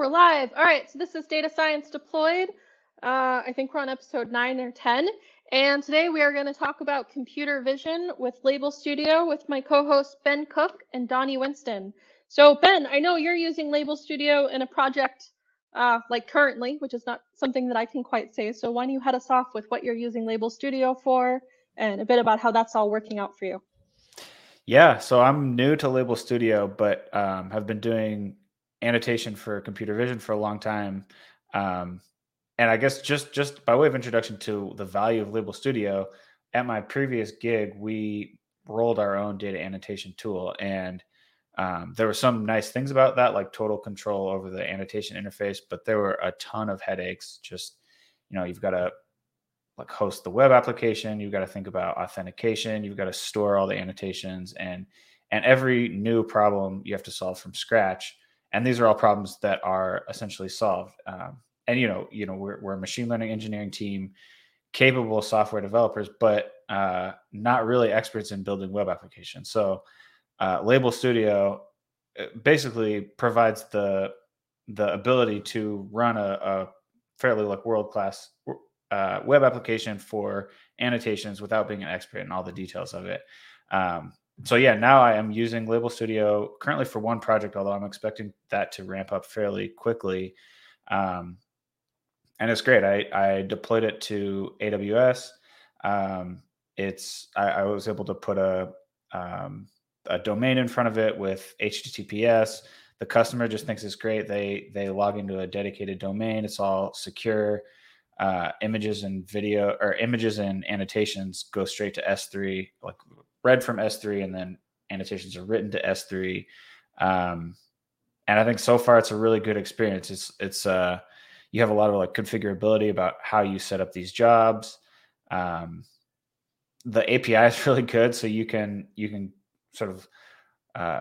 we're live. All right, so this is Data Science Deployed. Uh, I think we're on episode 9 or 10. And today we are going to talk about computer vision with Label Studio with my co-hosts Ben Cook and Donnie Winston. So Ben, I know you're using Label Studio in a project uh, like currently, which is not something that I can quite say. So why don't you head us off with what you're using Label Studio for and a bit about how that's all working out for you. Yeah, so I'm new to Label Studio, but um, have been doing annotation for computer vision for a long time. Um, and I guess just just by way of introduction to the value of Label Studio, at my previous gig, we rolled our own data annotation tool, and um, there were some nice things about that, like total control over the annotation interface. But there were a ton of headaches. Just you know, you've got to like host the web application, you've got to think about authentication, you've got to store all the annotations, and and every new problem you have to solve from scratch and these are all problems that are essentially solved. Um, and you know, you know, we're, we're a machine learning engineering team, capable software developers, but uh, not really experts in building web applications. So, uh, Label Studio uh, basically provides the the ability to run a, a fairly like world class uh, web application for annotations without being an expert in all the details of it. Um, so yeah, now I am using Label Studio currently for one project, although I'm expecting that to ramp up fairly quickly. Um, and it's great. I, I deployed it to AWS. Um, it's I, I, was able to put a um, a domain in front of it with HTTPS. The customer just thinks it's great. They they log into a dedicated domain. It's all secure. Uh, images and video or images and annotations go straight to S3, like read from S3 and then annotations are written to S3. Um, and I think so far it's a really good experience. It's it's uh, you have a lot of like configurability about how you set up these jobs. Um, the API is really good, so you can you can sort of uh,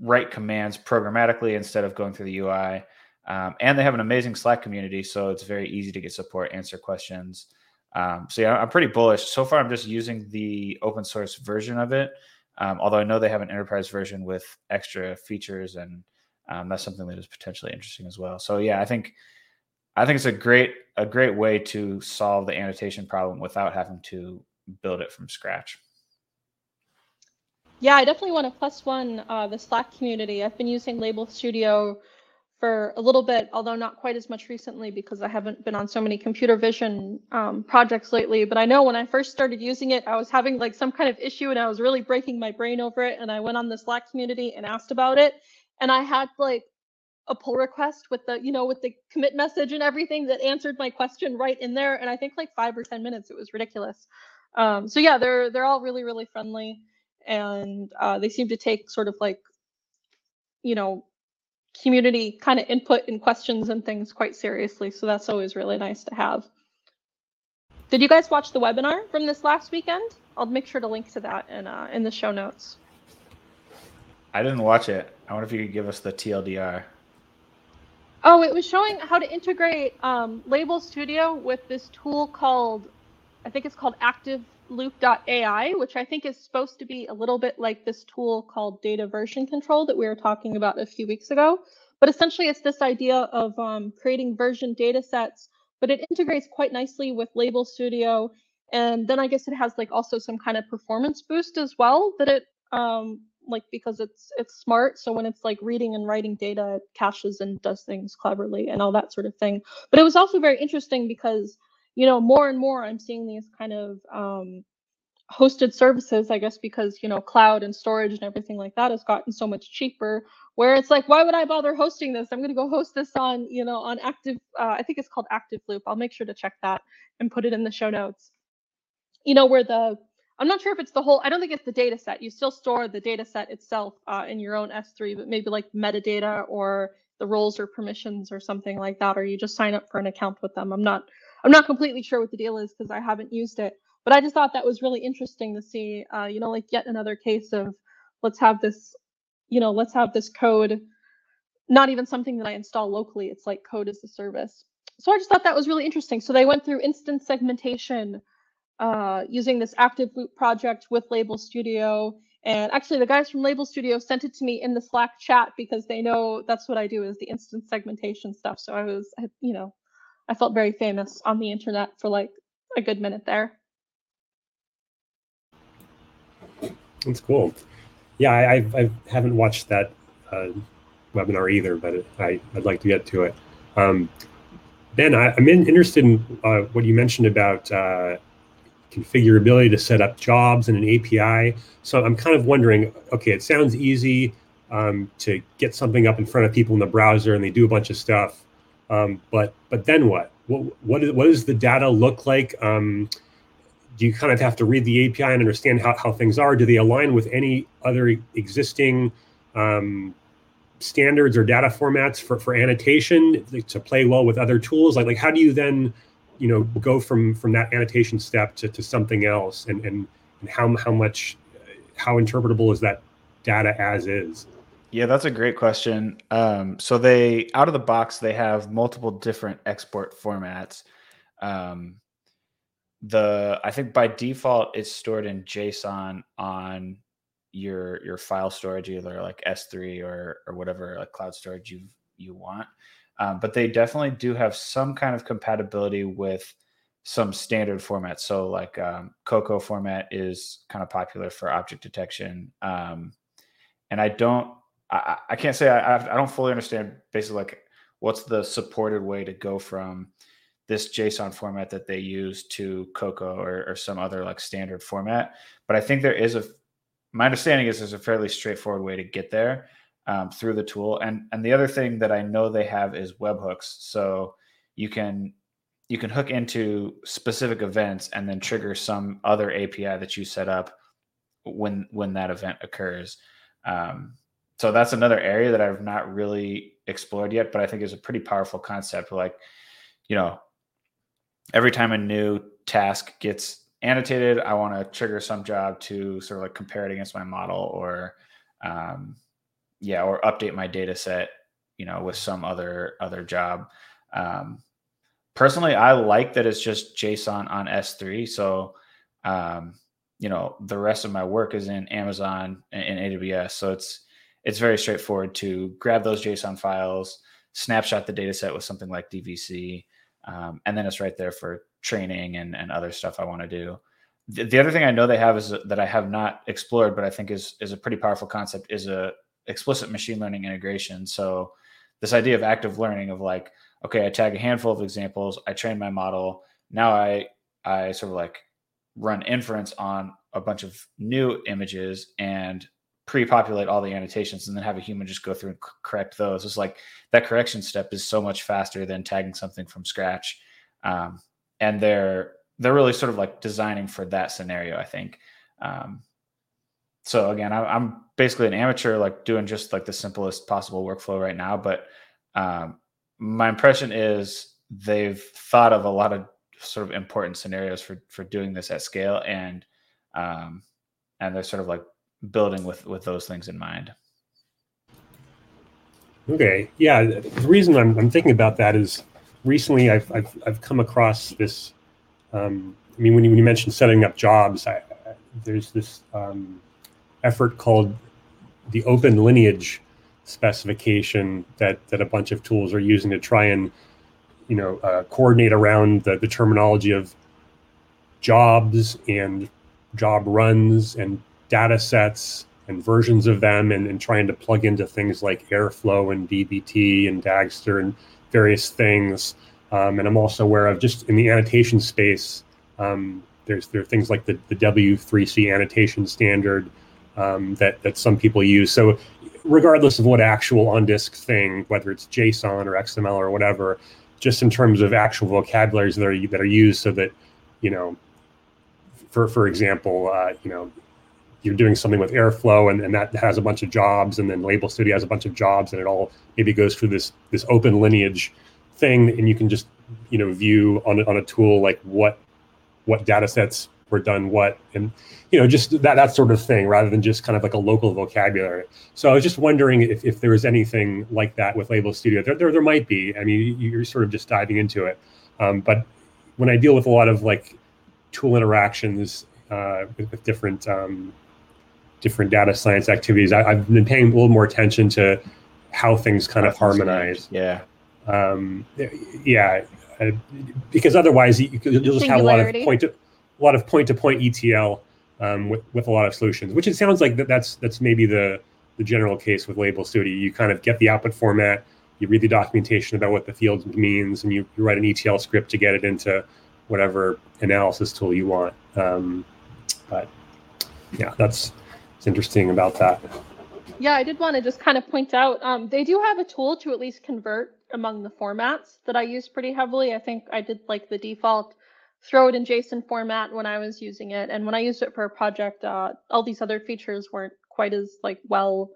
write commands programmatically instead of going through the UI. Um, and they have an amazing Slack community, so it's very easy to get support, answer questions. Um, so yeah, I'm pretty bullish. So far, I'm just using the open source version of it. Um, although I know they have an enterprise version with extra features, and um, that's something that is potentially interesting as well. So yeah, I think I think it's a great a great way to solve the annotation problem without having to build it from scratch. Yeah, I definitely want to plus one uh, the Slack community. I've been using Label Studio for a little bit, although not quite as much recently because I haven't been on so many computer vision um, projects lately. But I know when I first started using it, I was having like some kind of issue and I was really breaking my brain over it. And I went on the Slack community and asked about it. And I had like a pull request with the, you know, with the commit message and everything that answered my question right in there. And I think like five or 10 minutes, it was ridiculous. Um, so yeah, they're, they're all really, really friendly. And uh, they seem to take sort of like, you know, community kind of input and questions and things quite seriously. So that's always really nice to have. Did you guys watch the webinar from this last weekend? I'll make sure to link to that in uh, in the show notes. I didn't watch it. I wonder if you could give us the TLDR. Oh, it was showing how to integrate um, Label Studio with this tool called, I think it's called Active loop.ai, which I think is supposed to be a little bit like this tool called data version control that we were talking about a few weeks ago. But essentially, it's this idea of um, creating version data sets, but it integrates quite nicely with Label Studio. And then I guess it has like also some kind of performance boost as well that it um, like because it's it's smart. So when it's like reading and writing data, it caches and does things cleverly and all that sort of thing. But it was also very interesting because you know, more and more I'm seeing these kind of um, hosted services, I guess, because, you know, cloud and storage and everything like that has gotten so much cheaper where it's like, why would I bother hosting this? I'm going to go host this on, you know, on active, uh, I think it's called Active Loop. I'll make sure to check that and put it in the show notes. You know, where the, I'm not sure if it's the whole, I don't think it's the data set. You still store the data set itself uh, in your own S3, but maybe like metadata or the roles or permissions or something like that, or you just sign up for an account with them. I'm not I'm not completely sure what the deal is because I haven't used it, but I just thought that was really interesting to see. Uh, you know, like yet another case of let's have this, you know, let's have this code, not even something that I install locally. It's like code as a service. So I just thought that was really interesting. So they went through instance segmentation uh, using this active loop project with Label Studio And actually, the guys from Label Studio sent it to me in the Slack chat because they know that's what I do is the instance segmentation stuff. So I was, you know, I felt very famous on the internet for like a good minute there. That's cool. Yeah, I, I, I haven't watched that uh, webinar either, but I, I'd like to get to it. Um, ben, I, am in, interested in uh, what you mentioned about uh, configurability to set up jobs and an API. So I'm kind of wondering, okay, it sounds easy um, to get something up in front of people in the browser and they do a bunch of stuff. Um, but but then what? What what, is, what does the data look like? Um, do you kind of have to read the API and understand how, how things are? Do they align with any other existing um, standards or data formats for, for annotation to play well with other tools? Like, like how do you then, you know, go from from that annotation step to, to something else? And, and, and how, how much, how interpretable is that data as is? Yeah, that's a great question. Um, so they out of the box they have multiple different export formats. Um, the I think by default it's stored in JSON on your your file storage, either like S3 or or whatever like cloud storage you you want. Um, but they definitely do have some kind of compatibility with some standard formats. So like um, COCO format is kind of popular for object detection. Um, and I don't, I, I can't say I, I don't fully understand basically like what's the supported way to go from this JSON format that they use to COCO or, or some other like standard format. But I think there is a, my understanding is there's a fairly straightforward way to get there um, through the tool. And and the other thing that I know they have is webhooks, so you can you can hook into specific events and then trigger some other API that you set up when when that event occurs. Um, so that's another area that I've not really explored yet, but I think is a pretty powerful concept. Like, you know, every time a new task gets annotated, I want to trigger some job to sort of like compare it against my model or, um, yeah, or update my data set, you know, with some other other job. Um, personally, I like that it's just JSON on S3. So, um, you know, the rest of my work is in Amazon and AWS. So it's it's very straightforward to grab those JSON files, snapshot the data set with something like DVC, um, and then it's right there for training and, and other stuff I want to do. The, the, other thing I know they have is that I have not explored, but I think is is a pretty powerful concept is a explicit machine learning integration. So this idea of active learning of like, okay, I tag a handful of examples, I train my model. Now I I sort of like run inference on a bunch of new images and pre-populate all the annotations and then have a human just go through and correct those. It's like that correction step is so much faster than tagging something from scratch. Um, and they're they're really sort of like designing for that scenario, I think. Um, so again, I, am basically an amateur, like doing just like the simplest possible workflow right now. But um, my impression is they've thought of a lot of sort of important scenarios for for doing this at scale, and um, and they're sort of like building with with those things in mind. Okay, yeah. The reason I'm, I'm thinking about that is recently I've I've, I've come across this. Um, I mean, when you, when you mentioned setting up jobs, I, there's this um, effort called the Open Lineage specification that that a bunch of tools are using to try and you know uh, coordinate around the, the terminology of jobs and job runs and data sets and versions of them and, and trying to plug into things like Airflow and DBT and Dagster and various things. Um, and I'm also aware of just in the annotation space, um, there's there are things like the, the W3C annotation standard um, that that some people use. So regardless of what actual on disk thing, whether it's JSON or XML or whatever, just in terms of actual vocabularies that are that are used, so that you know, for for example, uh, you know, you're doing something with Airflow and, and that has a bunch of jobs, and then Label Studio has a bunch of jobs, and it all maybe goes through this this open lineage thing, and you can just you know view on on a tool like what what data sets were done what and you know just that that sort of thing rather than just kind of like a local vocabulary. So i was just wondering if, if there was anything like that with label studio. There, there, there might be. I mean you're sort of just diving into it. Um, but when i deal with a lot of like tool interactions uh, with, with different um, different data science activities, I, have been paying a little more attention to how things kind of harmonize. Yeah. Um, yeah, uh, because otherwise you, will just have a lot of point to, a lot of point to point ETL um, with with a lot of solutions. Which it sounds like that that's that's maybe the the general case with Label Studio. You kind of get the output format, you read the documentation about what the field means, and you, you write an ETL script to get it into whatever analysis tool you want. Um, but yeah, that's interesting about that. Yeah, I did want to just kind of point out um, they do have a tool to at least convert among the formats that I use pretty heavily. I think I did like the default throw it in JSON format when I was using it, and when I used it for a project, uh, all these other features weren't quite as like well,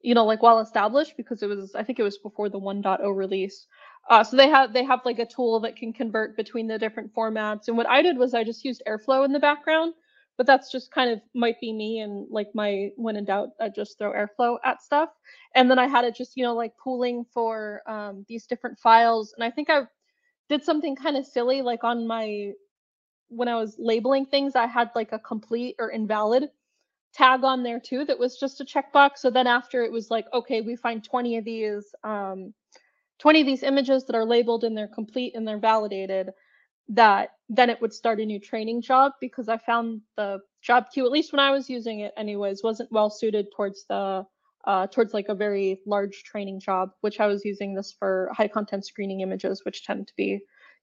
you know, like well established because it was I think it was before the 1.0 release. Uh, so they have they have like a tool that can convert between the different formats. And what I did was I just used Airflow in the background but that's just kind of might be me and like my when in doubt i just throw airflow at stuff. And then i had it just you know like pooling for um, these different files. And i think i did something kind of silly like on my when i was labeling things i had like a complete or invalid tag on there too that was just a checkbox. So then after it was like okay we find 20 of these um, 20 of these images that are labeled and they're complete and they're validated that then it would start a new training job because I found the job queue, at least when I was using it anyways, wasn't well suited towards the uh, towards like a very large training job, which I was using this for high content screening images, which tend to be,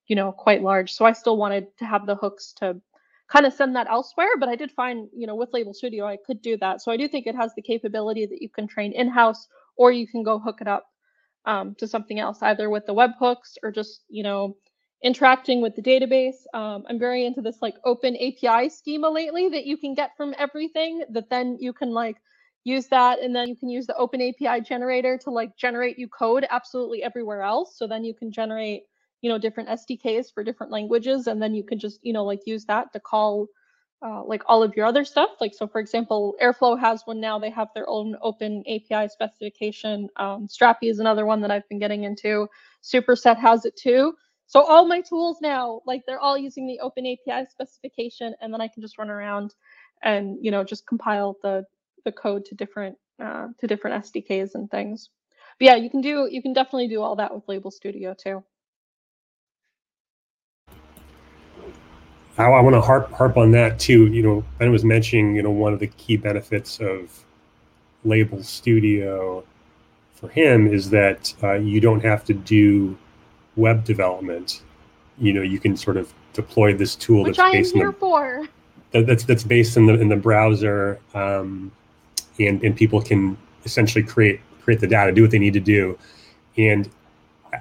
you know, quite large. So I still wanted to have the hooks to kind of send that elsewhere, but I did find, you know, with Label Studio, I could do that. So I do think it has the capability that you can train in-house or you can go hook it up um, to something else, either with the webhooks or just, you know, interacting with the database. Um, I'm very into this like open API schema lately that you can get from everything that then you can like use that and then you can use the open API generator to like generate you code absolutely everywhere else. So then you can generate, you know, different SDKs for different languages and then you can just, you know, like use that to call uh, like all of your other stuff. Like, so for example, Airflow has one now, they have their own open API specification. Um, Strapi is another one that I've been getting into. Superset has it too. So all my tools now, like they're all using the open API specification, and then I can just run around and you know just compile the the code to different uh, to different SDKs and things. But yeah, you can do you can definitely do all that with Label Studio too. I, want to harp harp on that too. You know, Ben was mentioning you know one of the key benefits of Label Studio for him is that uh, you don't have to do web development, you know, you can sort of deploy this tool Which that's based in the, for. That, that's that's based in the in the browser, um, and and people can essentially create create the data, do what they need to do, and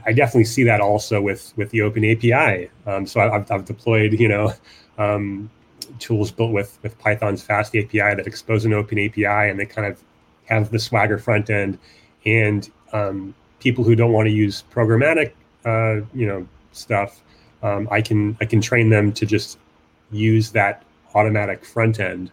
I definitely see that also with with the Open API. Um, so I've, I've deployed you know um, tools built with with Python's Fast API that expose an Open API, and they kind of have the Swagger front end, and um, people who don't want to use programmatic uh, you know stuff, um, I can I can train them to just use that automatic front end.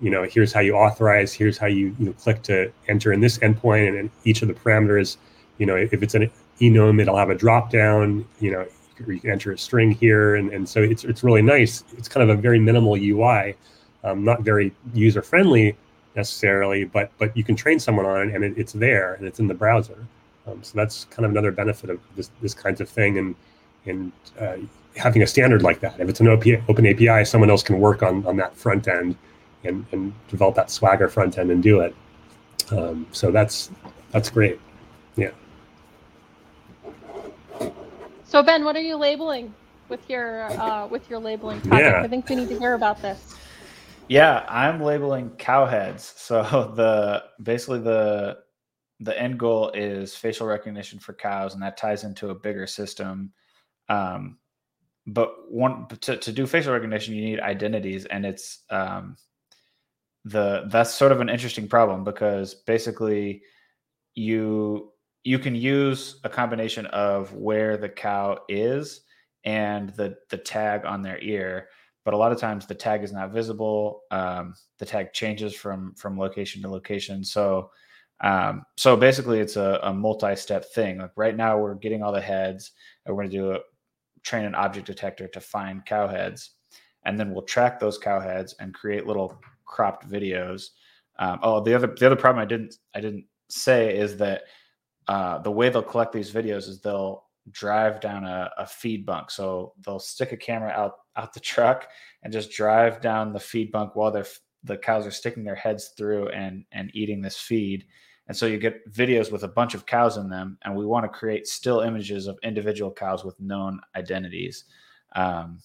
You know, here's how you authorize. Here's how you you know click to enter in this endpoint, and each of the parameters. You know, if it's an enum, it'll have a drop down. You know, you can enter a string here, and, and so it's it's really nice. It's kind of a very minimal UI, um, not very user friendly necessarily, but but you can train someone on it, and it, it's there, and it's in the browser. Um, so that's kind of another benefit of this this kinds of thing, and and uh, having a standard like that. If it's an open API, someone else can work on on that front end and and develop that Swagger front end and do it. Um, so that's that's great. Yeah. So Ben, what are you labeling with your uh, with your labeling project? Yeah. I think we need to hear about this. Yeah, I'm labeling cow heads. So the basically the the end goal is facial recognition for cows, and that ties into a bigger system. Um, but one to, to do facial recognition, you need identities, and it's um, the that's sort of an interesting problem because basically you you can use a combination of where the cow is and the the tag on their ear but a lot of times the tag is not visible um, the tag changes from from location to location so um, so basically, it's a, a multi-step thing. Like right now, we're getting all the heads, and we're going to do a train an object detector to find cow heads, and then we'll track those cow heads and create little cropped videos Um, oh, the other the other problem I didn't I didn't say is that uh, the way they'll collect these videos is they'll drive down a, a feed bunk. So they'll stick a camera out out the truck and just drive down the feed bunk while they're the cows are sticking their heads through and and eating this feed. And so you get videos with a bunch of cows in them, and we want to create still images of individual cows with known identities. Um,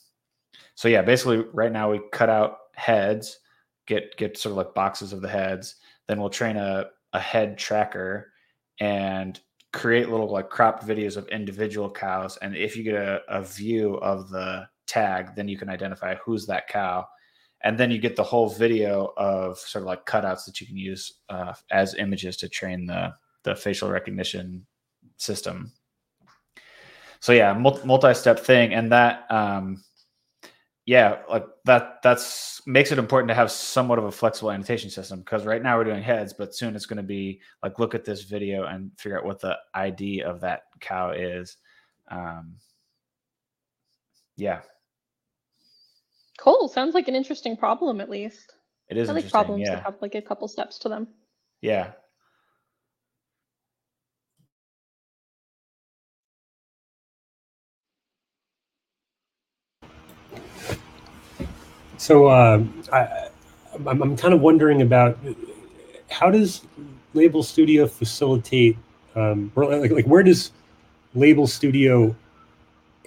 so yeah, basically, right now we cut out heads, get get sort of like boxes of the heads. Then we'll train a a head tracker and create little like cropped videos of individual cows. And if you get a, a view of the tag, then you can identify who's that cow. And then you get the whole video of sort of like cutouts that you can use uh, as images to train the the facial recognition system. So yeah, multi-step thing, and that um, yeah, like that that's makes it important to have somewhat of a flexible annotation system because right now we're doing heads, but soon it's going to be like look at this video and figure out what the ID of that cow is. Um, yeah. Cool. Sounds like an interesting problem, at least. It is. I like problems yeah. that have like a couple steps to them. Yeah. So uh, I, I'm, I'm kind of wondering about how does Label Studio facilitate, um, like, like where does Label Studio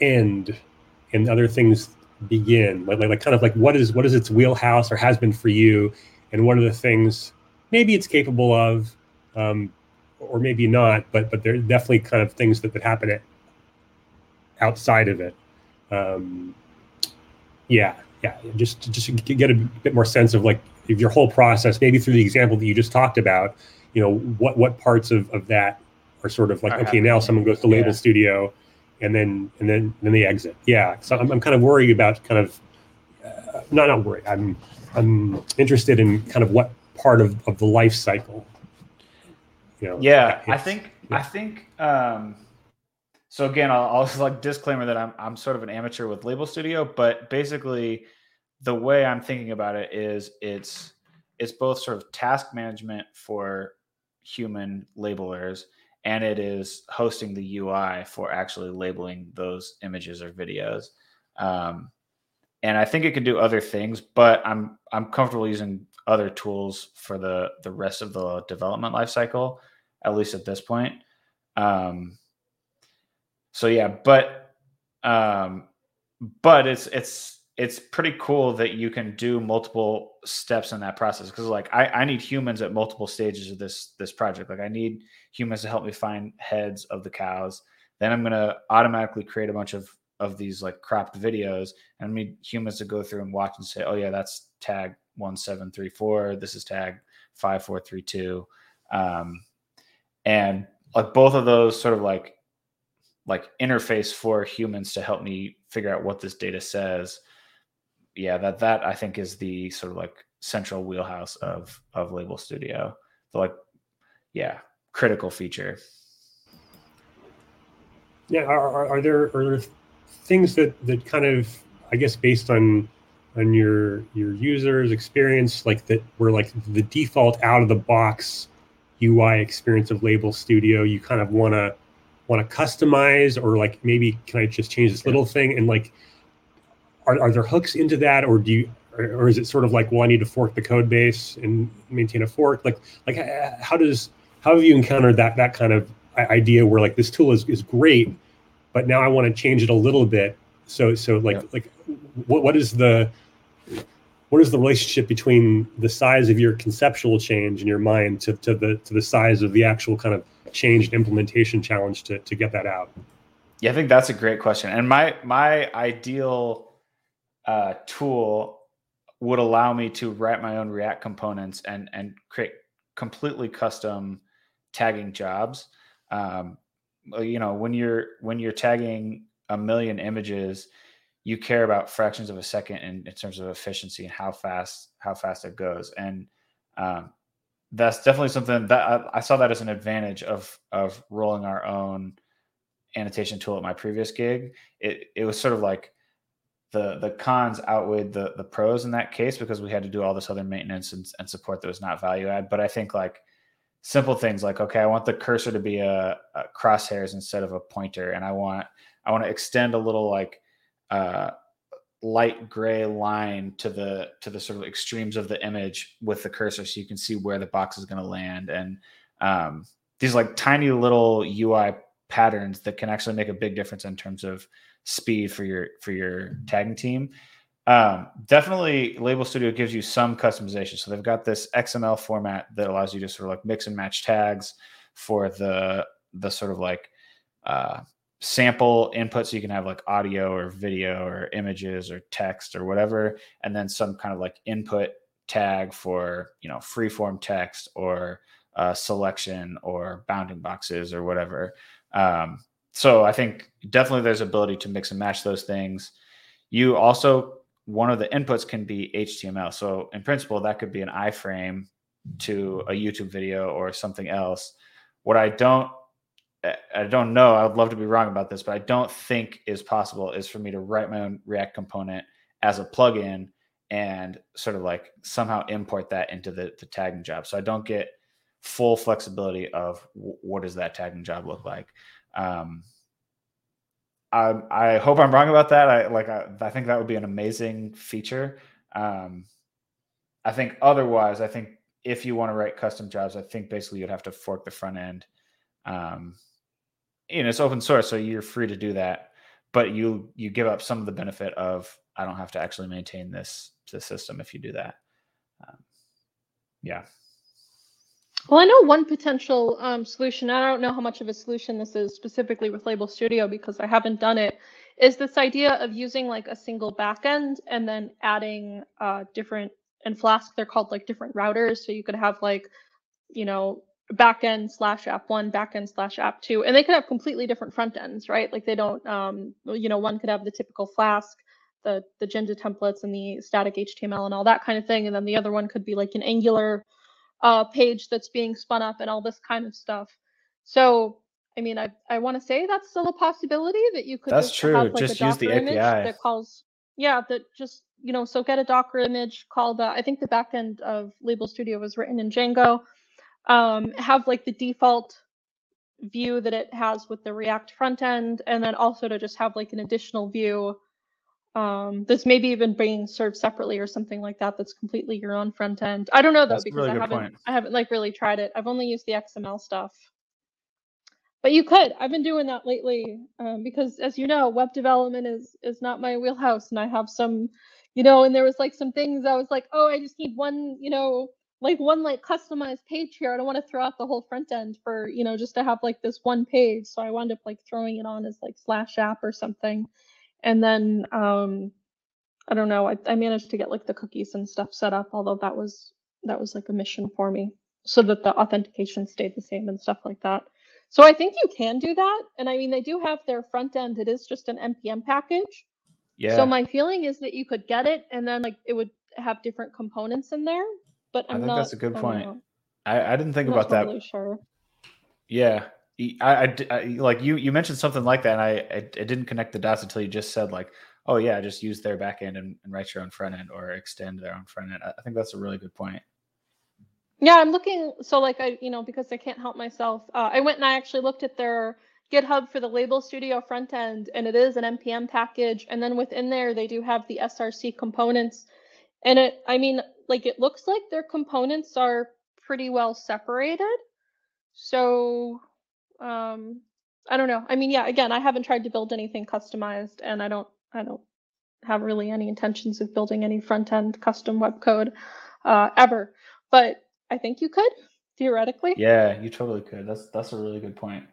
end and other things begin? Like, like, like kind of like what is what is its wheelhouse or has been for you, and what are the things maybe it's capable of, um, or maybe not, but but there's definitely kind of things that, that happen at, outside of it. Um, yeah, yeah, just just get a bit more sense of like if your whole process, maybe through the example that you just talked about, you know, what what parts of, of that are sort of like okay, now someone goes to Label yeah. Studio, and then and then then they exit. Yeah, so I'm, I'm kind of worried about kind of uh, not not worried. I'm I'm interested in kind of what part of, of the life cycle. You know, yeah, I think yeah. I think um so again, I'll, I'll like disclaimer that I'm I'm sort of an amateur with Label Studio, but basically, the way I'm thinking about it is it's it's both sort of task management for human labelers and it is hosting the UI for actually labeling those images or videos. Um, and I think it can do other things, but I'm I'm comfortable using other tools for the the rest of the development lifecycle, at least at this point. Um, so yeah, but um, but it's it's it's pretty cool that you can do multiple steps in that process because like I, I need humans at multiple stages of this this project. Like i need humans to help me find heads of the cows. Then i'm going to automatically create a bunch of of these like cropped videos and I need humans to go through and watch and say oh yeah that's tag 1734 this is tag 5432 um, and like both of those sort of like like interface for humans to help me figure out what this data says yeah that that i think is the sort of like central wheelhouse of of label studio. The like yeah critical feature. Yeah are, are there are there things that that kind of i guess based on on your your users experience like that were like the default out of the box ui experience of label studio you kind of want to want to customize? Or like maybe can I just change this little thing and like are, are there hooks into that or do you or, is it sort of like well I need to fork the code base and maintain a fork like like uh, how does how have you encountered that that kind of idea where like this tool is, is great but now I want to change it a little bit so so like yeah. like what what is the what is the relationship between the size of your conceptual change in your mind to, to the to the size of the actual kind of change and implementation challenge to, to get that out? Yeah, I think that's a great question. And my my ideal uh, tool would allow me to write my own React components and and create completely custom tagging jobs. Um, you know, when you're when you're tagging a million images, you care about fractions of a second in, in terms of efficiency and how fast how fast it goes. And um, that's definitely something that I, I, saw that as an advantage of of rolling our own annotation tool at my previous gig. It it was sort of like the the cons outweighed the the pros in that case because we had to do all this other maintenance and, and support that was not value add. But I think like simple things like okay, I want the cursor to be a, a crosshairs instead of a pointer, and I want I want to extend a little like uh, light gray line to the to the sort of extremes of the image with the cursor so you can see where the box is going to land and um, these like tiny little ui patterns that can actually make a big difference in terms of speed for your for your tagging team. Um, definitely label studio gives you some customization. So they've got this xml format that allows you to sort of like mix and match tags for the the sort of like uh, sample input. So you can have like audio or video or images or text or whatever and then some kind of like input tag for you know free form text or uh, selection or bounding boxes or whatever. Um, so i think definitely there's ability to mix and match those things you also one of the inputs can be html so in principle that could be an iframe to a youtube video or something else what i don't I don't know. I would love to be wrong about this, but I don't think is possible is for me to write my own React component as a plugin and sort of like somehow import that into the, the tagging job. So I don't get full flexibility of w- what does that tagging job look like. Um, I, I hope I'm wrong about that. I like I, I think that would be an amazing feature. Um, I think otherwise, I think if you want to write custom jobs, I think basically you'd have to fork the front end um, you know it's open source so you're free to do that but you you give up some of the benefit of i don't have to actually maintain this this system if you do that um, yeah well i know one potential um, solution i don't know how much of a solution this is specifically with label studio because i haven't done it is this idea of using like a single backend and then adding uh, different and flask they're called like different routers so you could have like you know backend slash app one, backend slash app two, and they could have completely different front ends, right? Like they don't, um, you know, one could have the typical Flask, the the Jinja templates and the static HTML and all that kind of thing, and then the other one could be like an Angular uh, page that's being spun up and all this kind of stuff. So, I mean, I I want to say that's still a possibility that you could. That's true. Have, like, just use the API that calls. Yeah, that just you know, so get a Docker image, call the. I think the backend of Label Studio was written in Django um, have like the default view that it has with the React front end, and then also to just have like an additional view um, that's maybe even being served separately or something like that. That's completely your own front end. I don't know though that's because really I haven't point. I haven't like really tried it. I've only used the XML stuff. But you could. I've been doing that lately um, because, as you know, web development is is not my wheelhouse, and I have some, you know, and there was like some things I was like, oh, I just need one, you know, like one like customized page here. I don't want to throw out the whole front end for, you know, just to have like this one page. So I wound up like throwing it on as like slash app or something. And then um I don't know, I, I managed to get like the cookies and stuff set up, although that was that was like a mission for me so that the authentication stayed the same and stuff like that. So I think you can do that. And I mean they do have their front end, it is just an npm package. Yeah. So my feeling is that you could get it and then like it would have different components in there but I'm I think not, that's a good point. I, I didn't think I'm about not that. totally Sure. Yeah. I, I, I, like you you mentioned something like that and I, I, I didn't connect the dots until you just said like oh yeah just use their back end and, and write your own front end or extend their own front end i think that's a really good point Yeah, I'm looking. So like I, you know, because I can't help myself, uh, I went and I actually looked at their GitHub for the Label Studio front end, and it is an npm package. And then within there, they do have the SRC components, and it, I mean, like it looks like their components are pretty well separated. So um I don't know. I mean, yeah, again, I haven't tried to build anything customized and I don't I don't have really any intentions of building any front end custom web code uh, ever. But I think you could theoretically. yeah you totally could that's that's a really good point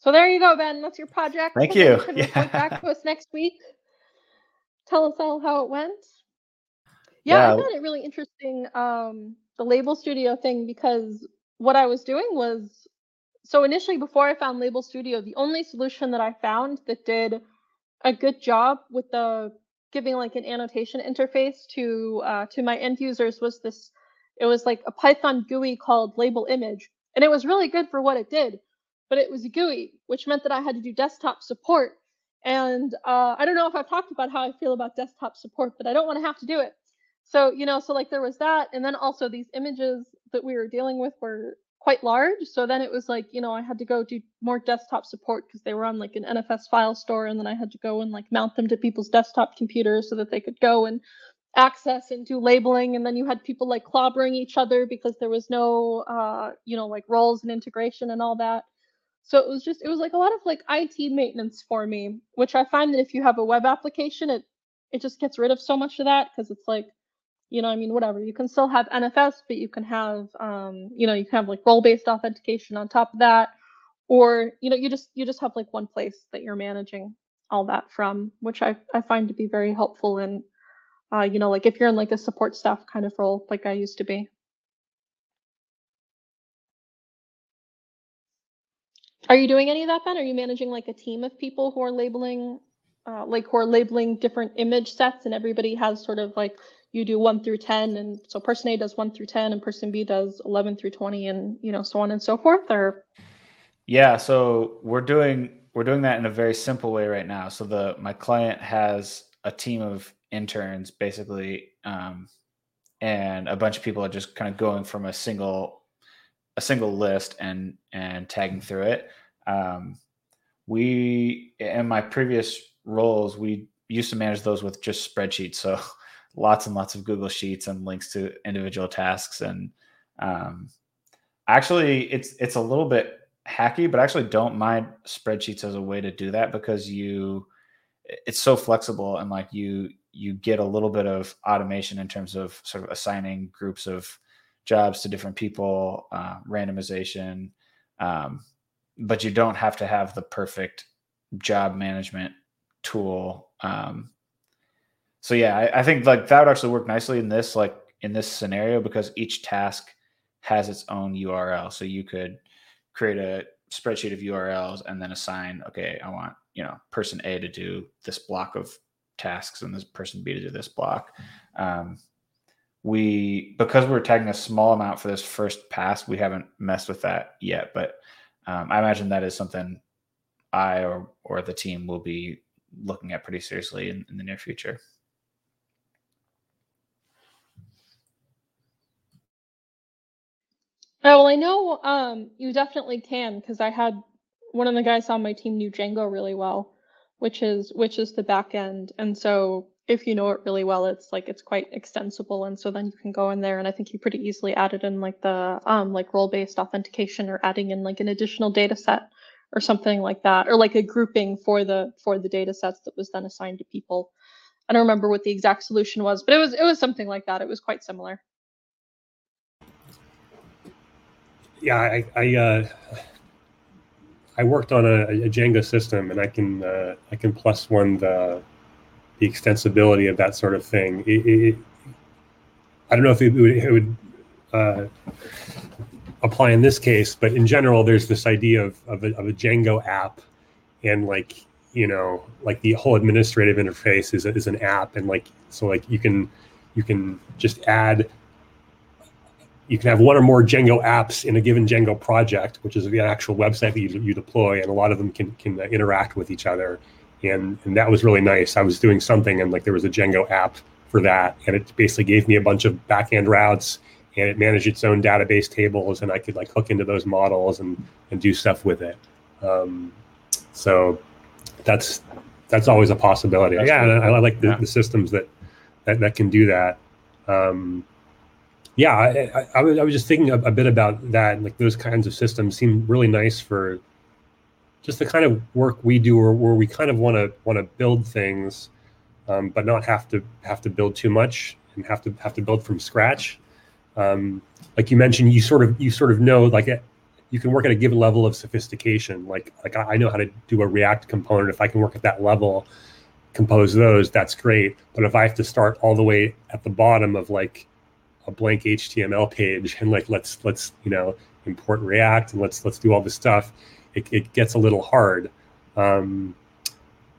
So there you go, Ben. That's your project. Thank you. can report Yeah. back to us next week. Tell us all how it went. Yeah, I found it really interesting, um, the Label Studio thing, because what I was doing was so initially before I found Label Studio, the only solution that I found that did a good job with the giving like an annotation interface to uh, to my end users was this. It was like a Python GUI called Label Image, and it was really good for what it did. But it was a GUI, which meant that I had to do desktop support, And uh, I don't know if I've talked about how I feel about desktop support, but I don't want to have to do it. So, you know, so like there was that. And then also these images that we were dealing with were quite large. So then it was like, you know, I had to go do more desktop support because they were on like an NFS file store. And then I had to go and like mount them to people's desktop computers so that they could go and access and do labeling. And then you had people like clobbering each other because there was no, uh, you know, like roles and integration and all that. So it was just, it was like a lot of like IT maintenance for me, which I find that if you have a web application, it, it just gets rid of so much of that because it's like, you know, I mean, whatever. You can still have NFS, but you can have, um, you know, you can have like role-based authentication on top of that, or you know, you just you just have like one place that you're managing all that from, which I I find to be very helpful in, uh, you know, like if you're in like a support staff kind of role, like I used to be. Are you doing any of that, Ben? Are you managing like a team of people who are labeling, uh, like who are labeling different image sets, and everybody has sort of like you do one through 10 and so person a does one through 10 and person b does 11 through 20 and you know so on and so forth or? Yeah so we're doing we're doing that in a very simple way right now. So the my client has a team of interns basically um, and a bunch of people are just kind of going from a single a single list and and tagging through it. Um, we in my previous roles we used to manage those with just spreadsheets so lots and lots of Google Sheets and links to individual tasks. And um, actually, it's it's a little bit hacky, but I actually don't mind spreadsheets as a way to do that because you it's so flexible and like you you get a little bit of automation in terms of sort of assigning groups of jobs to different people, uh, randomization, um, but you don't have to have the perfect job management tool um, so yeah, I, I, think like that would actually work nicely in this like in this scenario because each task has its own URL. So you could create a spreadsheet of URLs and then assign, okay, I want, you know, person A to do this block of tasks and this person B to do this block. Um, we because we're tagging a small amount for this first pass, we haven't messed with that yet. But um, I imagine that is something I or or the team will be looking at pretty seriously in, in the near future. Oh, well, I know um, you definitely can because I had one of the guys on my team knew Django really well, which is which is the back end. And so if you know it really well, it's like it's quite extensible. And so then you can go in there and I think you pretty easily added in like the um like role-based authentication or adding in like an additional data set or something like that, or like a grouping for the for the data sets that was then assigned to people. I don't remember what the exact solution was, but it was it was something like that. It was quite similar. Yeah, I I, uh, I worked on a, a, Django system, and I can uh, I can plus one the the extensibility of that sort of thing. It, it, I don't know if it would, it would uh, apply in this case, but in general, there's this idea of of a, of a Django app, and like you know, like the whole administrative interface is is an app, and like so like you can you can just add you can have one or more Django apps in a given Django project, which is the actual website that you, you deploy, and a lot of them can can interact with each other. And and that was really nice. I was doing something, and like there was a Django app for that, and it basically gave me a bunch of backend routes, and it managed its own database tables, and I could like hook into those models and and do stuff with it. Um, so that's that's always a possibility. That's yeah, I, I, like the, yeah. the systems that, that that can do that. Um, yeah, I, I, I, was, I was just thinking a, a, bit about that. Like those kinds of systems seem really nice for just the kind of work we do, or where we kind of want to want to build things, um, but not have to have to build too much and have to have to build from scratch. Um, like you mentioned, you sort of you sort of know like you can work at a given level of sophistication. Like like I know how to do a React component. If I can work at that level, compose those, that's great. But if I have to start all the way at the bottom of like a blank HTML page and like let's let's you know import React and let's let's do all this stuff, it, it gets a little hard. Um,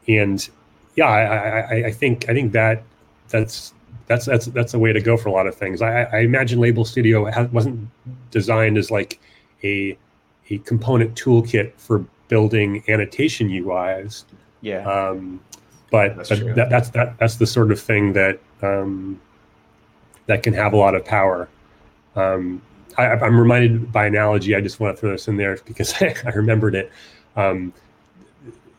and yeah, I, I, I think I think that that's that's that's that's a way to go for a lot of things. I, I imagine Label Studio wasn't designed as like a a component toolkit for building annotation UIs. Yeah. Um, but That's but that, that's that that's the sort of thing that um, that can have a lot of power. Um, I, I'm reminded by analogy. I just want to throw this in there because I, remembered it. Um,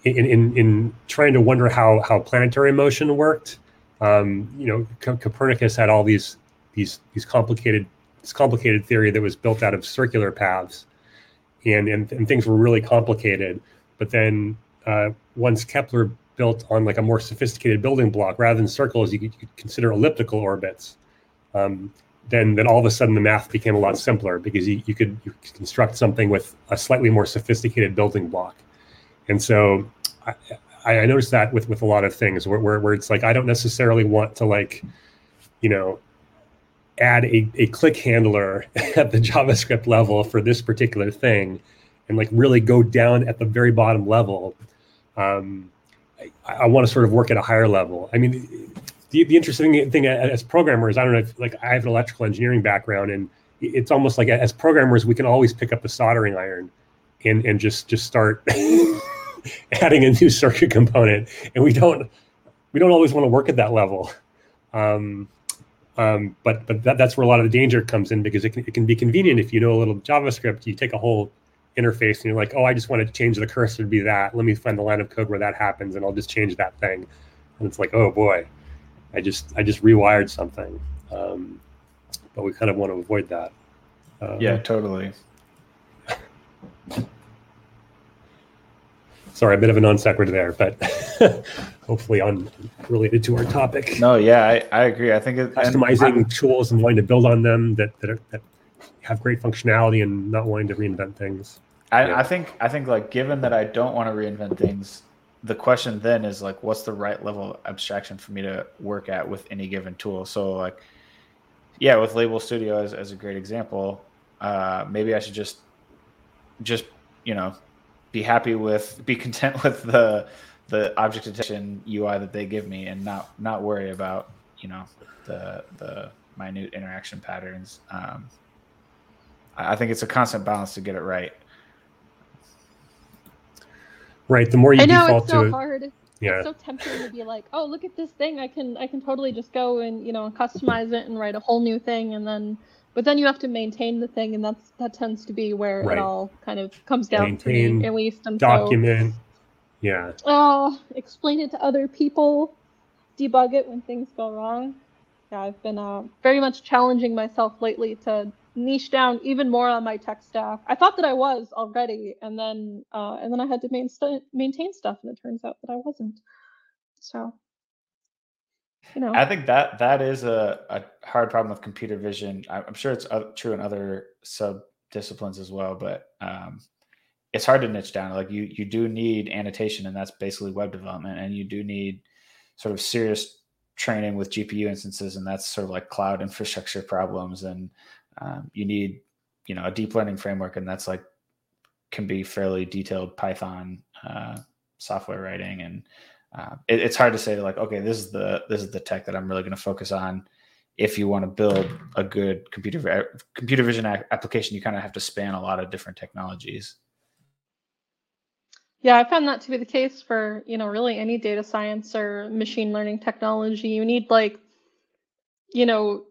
in, in in trying to wonder how how planetary motion worked, um, you know, Co- Copernicus had all these these these complicated this complicated theory that was built out of circular paths, and and, and things were really complicated. But then uh, once Kepler built on like a more sophisticated building block, rather than circles, you could consider elliptical orbits. Um, then, then all of a sudden the math became a lot simpler because you, you could you construct something with a slightly more sophisticated building block. And so I, I noticed that with, with a lot of things where, where, where it's like, I don't necessarily want to like, you know, add a, a click handler at the JavaScript level for this particular thing and like really go down at the very bottom level. Um, I, I want to sort of work at a higher level. I mean, the, the interesting thing as programmers, I don't know, if, like I have an electrical engineering background, and it's almost like as programmers, we can always pick up a soldering iron and and just just start adding a new circuit component, and we don't we don't always want to work at that level. Um, um, but but that, that's where a lot of the danger comes in because it can, it can be convenient if you know a little JavaScript. You take a whole interface and you're like, oh, I just want to change the cursor to be that. Let me find the line of code where that happens, and I'll just change that thing. And it's like, oh boy, I just I just rewired something. Um, but we kind of want to avoid that. Uh, yeah, totally. Sorry, a bit of a non sequitur there, but hopefully unrelated to our topic. No, yeah, I, I agree. I think it, and Customizing I- tools and wanting to build on them that that, are, that have great functionality and not wanting to reinvent things. I, Yeah. I think I think like given that I don't want to reinvent things, the question then is like, what's the right level of abstraction for me to work at with any given tool? So like, yeah, with Label Studio as, as a great example, uh, maybe I should just just you know be happy with be content with the the object detection UI that they give me and not not worry about you know the the minute interaction patterns. Um, I I think it's a constant balance to get it right. Right. The more you I know default it's so to it, hard. yeah, It's so tempting to be like, oh, look at this thing. I can I can totally just go and you know customize it and write a whole new thing, and then but then you have to maintain the thing, and that's that tends to be where Right. it all kind of comes down Maintain, me, at least. And so, document. Yeah. oh, explain it to other people, debug it when things go wrong. Yeah, I've been uh, very much challenging myself lately to niche down even more on my tech stack. I thought that I was already, and then uh, and then I had to main st- maintain stuff, and it turns out that I wasn't. So, you know, I think that that is a, a hard problem with computer vision. I'm sure it's true in other sub disciplines as well, but um, it's hard to niche down. Like you, you do need annotation, and that's basically web development, and you do need sort of serious training with GPU instances, and that's sort of like cloud infrastructure problems. And um, you need, you know, a deep learning framework, and that's like can be fairly detailed Python uh, software writing. And uh, it, it's hard to say like okay this is the this is the tech that i'm really going to focus on. If you want to build a good computer computer vision application you kind of have to span a lot of different technologies. Yeah, I found that to be the case for, you know, really any data science or machine learning technology. You need like, you know,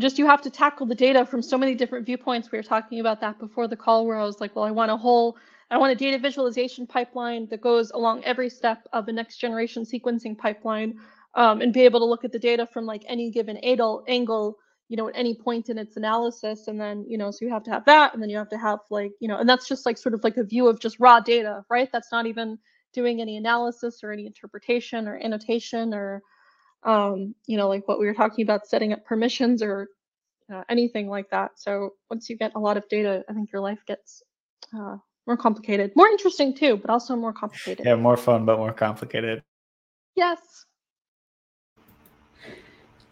just you have to tackle the data from so many different viewpoints. We were talking about that before the call where I was like, well, I want a whole I want a data visualization pipeline that goes along every step of a next generation sequencing pipeline um, and be able to look at the data from like any given angle, angle, you know, at any point in its analysis. And then, you know, so you have to have that. And then you have to have like, you know, and that's just like sort of like a view of just raw data, right? That's not even doing any analysis or any interpretation or annotation or, um, you know, like what we were talking about, setting up permissions or uh, anything like that. So once you get a lot of data, I think your life gets uh, more complicated, more interesting too, but also more complicated. yeah more fun but more complicated Yes.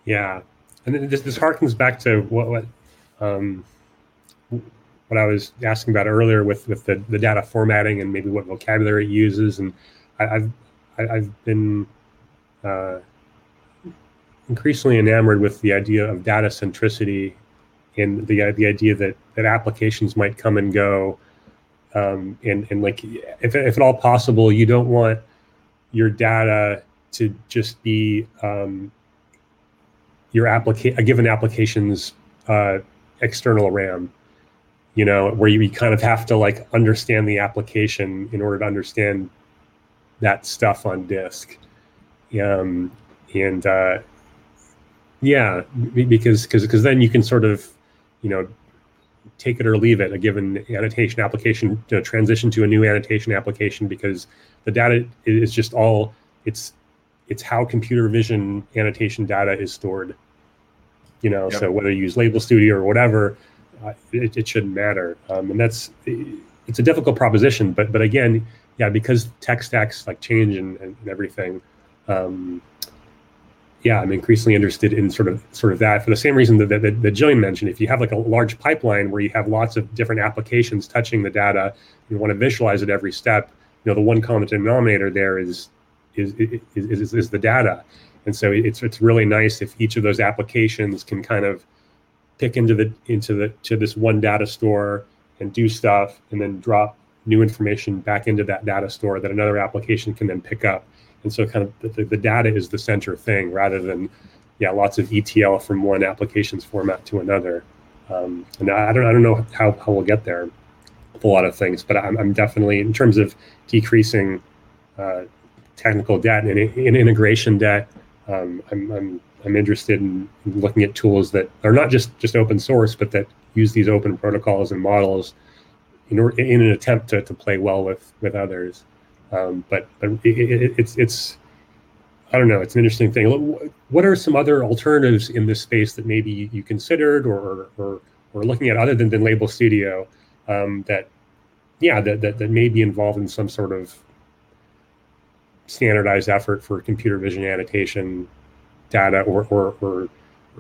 Yeah, and then this this harkens back to what what um, what I was asking about earlier with with the, the data formatting and maybe what vocabulary it uses, and I, I've I, I've been uh, increasingly enamored with the idea of data centricity and the the idea that that applications might come and go, um, and and like if if at all possible, you don't want your data to just be um, your applica- a given application's uh, external RAM. You know, where you kind of have to like understand the application in order to understand that stuff on disk. Um, and uh, yeah, because because because then you can sort of, you know, take it or leave it. A given annotation application, you know, transition to a new annotation application because the data is just all it's it's how computer vision annotation data is stored. You know, yep. so whether you use Label Studio or whatever, uh, it, it, shouldn't matter. Um, and that's it's a difficult proposition, but but again, yeah, because tech stacks like change and, and, and everything. Um, yeah, I'm increasingly interested in sort of sort of that for the same reason that, that, that Jillian mentioned. If you have like a large pipeline where you have lots of different applications touching the data, you want to visualize it every step. You know, the one common denominator there is is is, is, is the data, and so it's it's really nice if each of those applications can kind of pick into the into the to this one data store and do stuff, and then drop new information back into that data store that another application can then pick up and so kind of the, the data is the center thing rather than, yeah, lots of ETL from one application's format to another. Um, and I don't, I don't know how, how we'll get there with a lot of things, but I'm, I'm definitely, in terms of decreasing uh, technical debt and, in integration debt, um, I'm, I'm, I'm interested in looking at tools that are not just, just open source, but that use these open protocols and models in, in an attempt to, to play well with, with others. Um, but but it, it, it's it's I don't know. It's an interesting thing. What are some other alternatives in this space that maybe you considered or or, or looking at other than, than Label Studio um, that yeah that, that that may be involved in some sort of standardized effort for computer vision annotation data or or, or,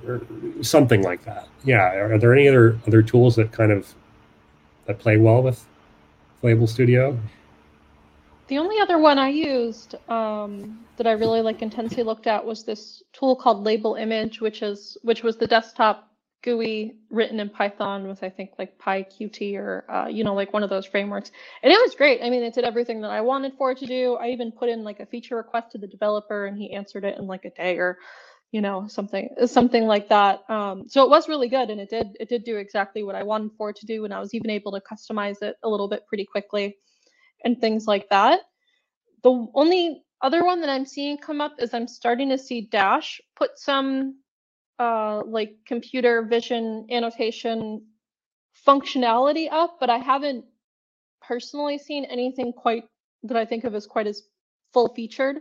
or something like that. Yeah. Are, are there any other other tools that kind of that play well with Label Studio? The only other one I used um, that I really like intensely looked at was this tool called Label Image, which is which was the desktop GUI written in Python with I think like PyQt or uh, you know like one of those frameworks, and it was great. I mean, it did everything that I wanted for it to do. I even put in like a feature request to the developer, and he answered it in like a day or you know something something like that. Um, so it was really good, and it did it did do exactly what I wanted for it to do, and I was even able to customize it a little bit pretty quickly and things like that. The only other one that I'm seeing come up is I'm starting to see Dash put some uh, like computer vision annotation functionality up, but I haven't personally seen anything quite that I think of as quite as full featured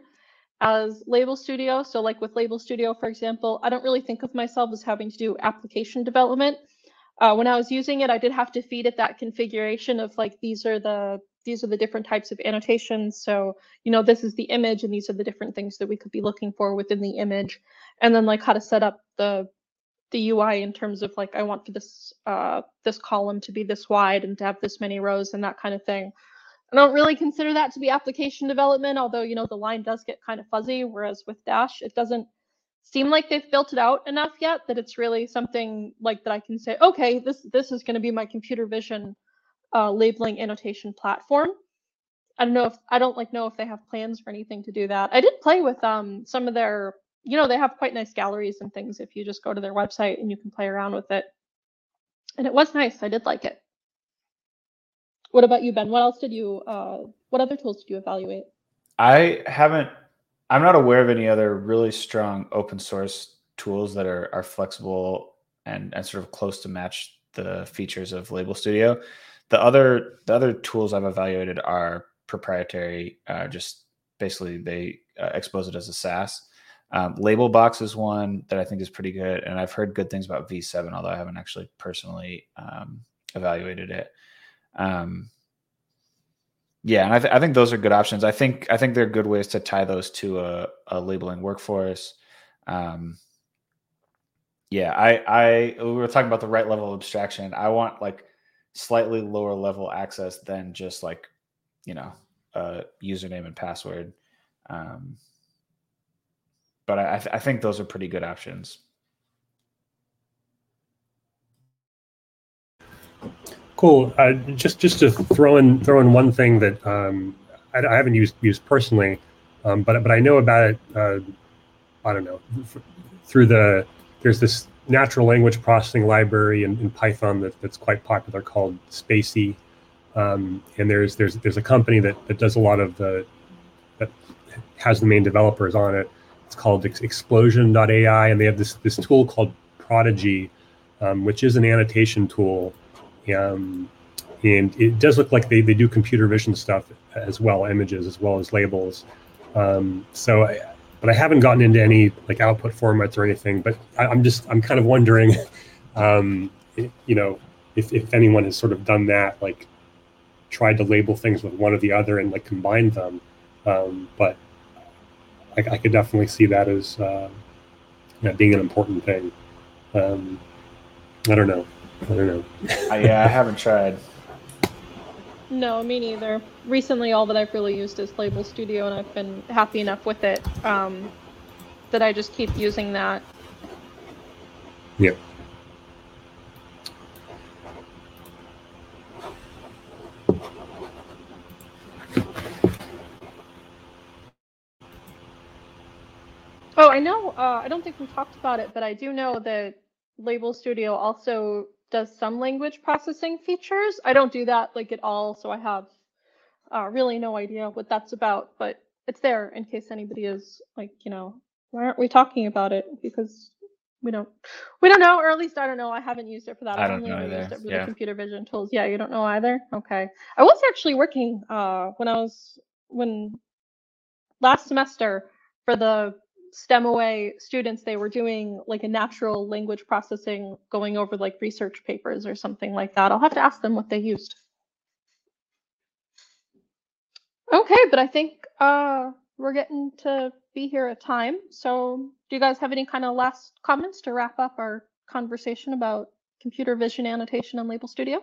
as Label Studio. So like with Label Studio, for example, I don't really think of myself as having to do application development. Uh, when I was using it, I did have to feed it that configuration of like, these are the these are the different types of annotations. So, you know, this is the image and these are the different things that we could be looking for within the image. And then like how to set up the the UI in terms of like I want for this uh, this column to be this wide and to have this many rows and that kind of thing. I don't really consider that to be application development, although you know the line does get kind of fuzzy. Whereas with Dash, it doesn't seem like they've built it out enough yet that it's really something like that I can say, okay, this this is going to be my computer vision uh, labeling annotation platform. I don't know if I don't like know if they have plans for anything to do that. I did play with um some of their, you know, they have quite nice galleries and things if you just go to their website and you can play around with it. And it was nice. I did like it. What about you, Ben? What else did you uh what other tools did you evaluate? I haven't I'm not aware of any other really strong open source tools that are are flexible and, and sort of close to match the features of Label Studio. The other the other tools I've evaluated are proprietary. Uh, just basically they uh, expose it as a SaaS. Um, Labelbox is one that I think is pretty good, and I've heard good things about V7, although I haven't actually personally um, evaluated it. Um, yeah, and I, th- I, think those are good options. I think I think they're good ways to tie those to a, a labeling workforce. Um, yeah, I I we were talking about the right level of abstraction. I want like slightly lower level access than just like you know a username and password um, but I, I think those are pretty good options cool uh, just just to throw in throw in one thing that um, I, I, haven't used used personally um, but but I know about it. Uh, I don't know through the there's this natural language processing library in, in Python that, that's quite popular called spaCy, um, and there's there's there's a company that, that does a lot of the that has the main developers on it. It's called Explosion.ai, and they have this this tool called Prodigy, um, which is an annotation tool. Um, and it does look like they, they do computer vision stuff as well, images as well as labels. Um, so, but I haven't gotten into any like output formats or anything. But I, am just I'm kind of wondering, um, you know, if if anyone has sort of done that, like tried to label things with one or the other and like combined them. Um, but I, I, could definitely see that as uh, being an important thing. Um, I don't know. I don't know. yeah, I haven't tried. No, me neither. Recently, all that I've really used is Label Studio, and I've been happy enough with it um, that I just keep using that. Yep. Oh, I know. Uh, I don't think we talked about it, but I do know that Label Studio also does some language processing features. I don't do that like at all, so I have uh, really no idea what that's about, but it's there in case anybody is like, you know, why aren't we talking about it? Because we don't we don't know, or at least I don't know. I haven't used it for that. I I've don't only know either. used it for Yeah. the computer vision tools. Yeah, you don't know either? Okay. I was actually working uh when I was when last semester for the STEM away students, they were doing like a natural language processing, going over like research papers or something like that. I'll have to ask them what they used. Okay, but I think uh, we're getting to be here at time. So, do you guys have any kind of last comments to wrap up our conversation about computer vision annotation and Label Studio?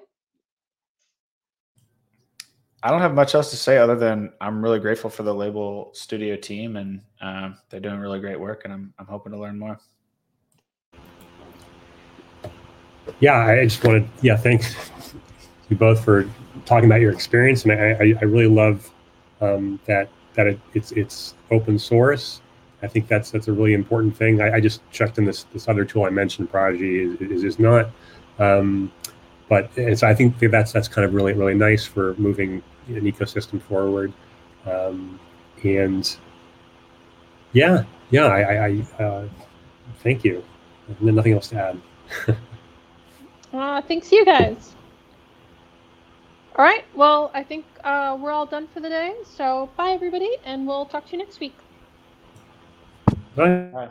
I don't have much else to say other than I'm really grateful for the Label Studio team, and um, they're doing really great work, and I'm I'm hoping to learn more. Yeah, I just wanted, yeah, thanks you both for talking about your experience, and I, I, I really love um, that that it, it's it's open source. I think that's that's a really important thing. I, I just checked in this this other tool I mentioned, Prodigy, is is, is not. Um, but it's, I think that's that's kind of really really nice for moving an ecosystem forward. Um, and yeah, yeah, I, I, I uh, thank you. And nothing else to add. Uh, thanks, you guys. All right. Well, I think uh, we're all done for the day. So, bye, everybody, and we'll talk to you next week. Bye. Bye.